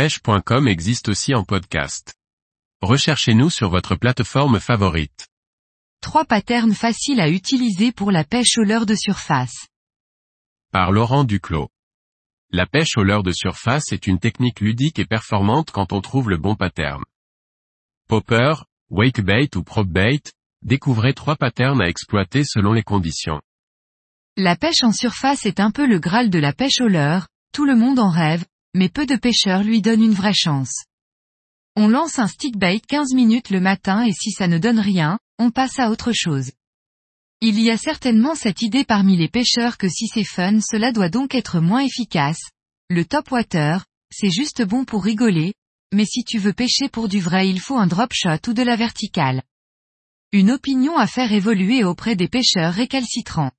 pêche.com existe aussi en podcast. Recherchez-nous sur votre plateforme favorite. Trois patterns faciles à utiliser pour la pêche au leurre de surface. Par Laurent Duclos. La pêche au leurre de surface est une technique ludique et performante quand on trouve le bon pattern. Popper, wakebait ou propbait, découvrez trois patterns à exploiter selon les conditions. La pêche en surface est un peu le graal de la pêche au leurre, tout le monde en rêve, mais peu de pêcheurs lui donnent une vraie chance. On lance un stickbait 15 minutes le matin et si ça ne donne rien, on passe à autre chose. Il y a certainement cette idée parmi les pêcheurs que si c'est fun cela doit donc être moins efficace. Le top water, c'est juste bon pour rigoler, mais si tu veux pêcher pour du vrai il faut un drop shot ou de la verticale. Une opinion à faire évoluer auprès des pêcheurs récalcitrants.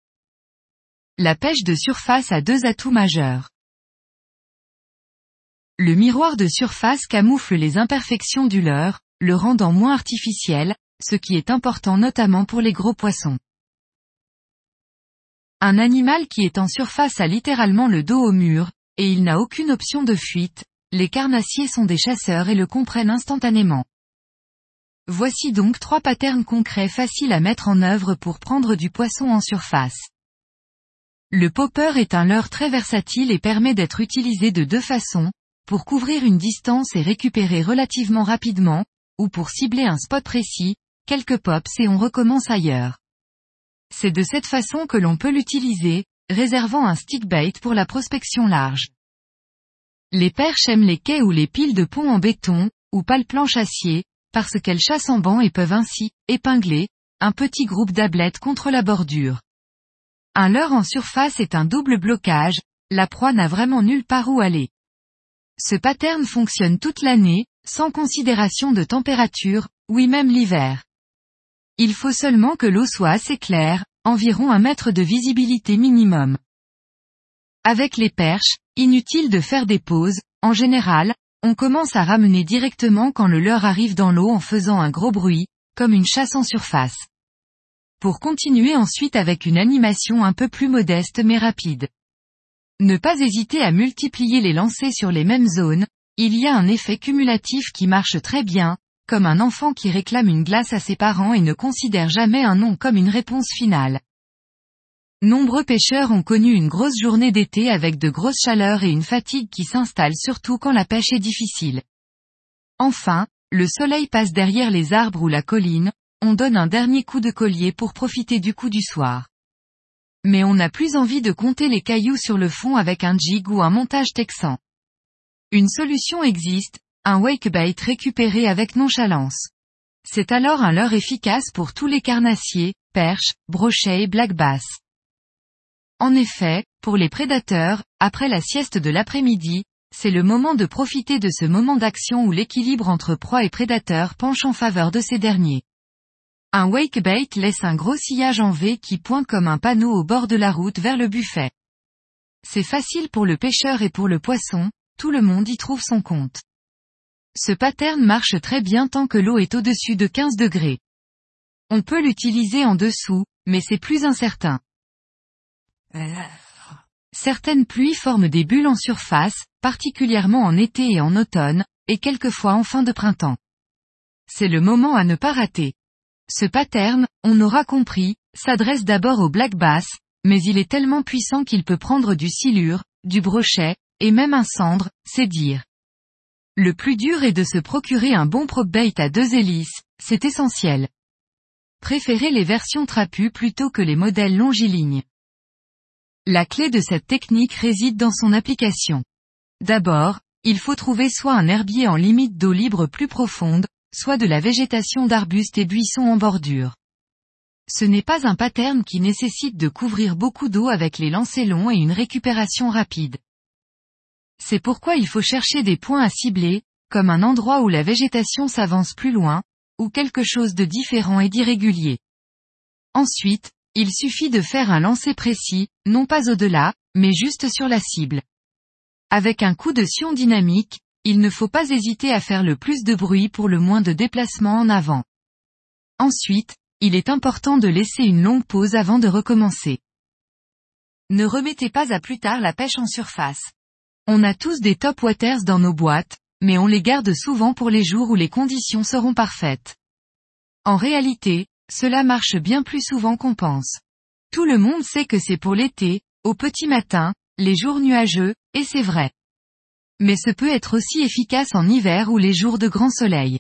La pêche de surface a deux atouts majeurs. Le miroir de surface camoufle les imperfections du leurre, le rendant moins artificiel, ce qui est important notamment pour les gros poissons. Un animal qui est en surface a littéralement le dos au mur, et il n'a aucune option de fuite, les carnassiers sont des chasseurs et le comprennent instantanément. Voici donc trois patterns concrets faciles à mettre en œuvre pour prendre du poisson en surface. Le popper est un leurre très versatile et permet d'être utilisé de deux façons, pour couvrir une distance et récupérer relativement rapidement, ou pour cibler un spot précis, quelques pops et on recommence ailleurs. C'est de cette façon que l'on peut l'utiliser, réservant un stickbait pour la prospection large. Les perches aiment les quais ou les piles de pont en béton, ou pales planches acier, parce qu'elles chassent en banc et peuvent ainsi, épingler, un petit groupe d'ablettes contre la bordure. Un leurre en surface est un double blocage, la proie n'a vraiment nulle part où aller. Ce pattern fonctionne toute l'année, sans considération de température, oui même l'hiver. Il faut seulement que l'eau soit assez claire, environ un mètre de visibilité minimum. Avec les perches, inutile de faire des pauses, en général, on commence à ramener directement quand le leurre arrive dans l'eau en faisant un gros bruit, comme une chasse en surface. Pour continuer ensuite avec une animation un peu plus modeste mais rapide. Ne pas hésiter à multiplier les lancers sur les mêmes zones, il y a un effet cumulatif qui marche très bien, comme un enfant qui réclame une glace à ses parents et ne considère jamais un non comme une réponse finale. Nombreux pêcheurs ont connu une grosse journée d'été avec de grosses chaleurs et une fatigue qui s'installe surtout quand la pêche est difficile. Enfin, le soleil passe derrière les arbres ou la colline, on donne un dernier coup de collier pour profiter du coup du soir. Mais on n'a plus envie de compter les cailloux sur le fond avec un jig ou un montage texan. Une solution existe, un wakebait récupéré avec nonchalance. C'est alors un leurre efficace pour tous les carnassiers, perches, brochets et black bass. En effet, pour les prédateurs, après la sieste de l'après-midi, c'est le moment de profiter de ce moment d'action où l'équilibre entre proie et prédateur penche en faveur de ces derniers. Un wakebait laisse un gros sillage en V qui pointe comme un panneau au bord de la route vers le buffet. C'est facile pour le pêcheur et pour le poisson, tout le monde y trouve son compte. Ce pattern marche très bien tant que l'eau est au-dessus de 15 degrés. On peut l'utiliser en dessous, mais c'est plus incertain. Certaines pluies forment des bulles en surface, particulièrement en été et en automne, et quelquefois en fin de printemps. C'est le moment à ne pas rater. Ce pattern, on aura compris, s'adresse d'abord au black bass, mais il est tellement puissant qu'il peut prendre du silure, du brochet, et même un cendre, c'est dire. Le plus dur est de se procurer un bon bait à deux hélices, c'est essentiel. Préférez les versions trapues plutôt que les modèles longilignes. La clé de cette technique réside dans son application. D'abord, il faut trouver soit un herbier en limite d'eau libre plus profonde, soit de la végétation d'arbustes et buissons en bordure. Ce n'est pas un pattern qui nécessite de couvrir beaucoup d'eau avec les lancers longs et une récupération rapide. C'est pourquoi il faut chercher des points à cibler, comme un endroit où la végétation s'avance plus loin, ou quelque chose de différent et d'irrégulier. Ensuite, il suffit de faire un lancer précis, non pas au-delà, mais juste sur la cible. Avec un coup de sion dynamique, il ne faut pas hésiter à faire le plus de bruit pour le moins de déplacement en avant. Ensuite, il est important de laisser une longue pause avant de recommencer. Ne remettez pas à plus tard la pêche en surface. On a tous des top waters dans nos boîtes, mais on les garde souvent pour les jours où les conditions seront parfaites. En réalité, cela marche bien plus souvent qu'on pense. Tout le monde sait que c'est pour l'été, au petit matin, les jours nuageux, et c'est vrai mais ce peut être aussi efficace en hiver ou les jours de grand soleil.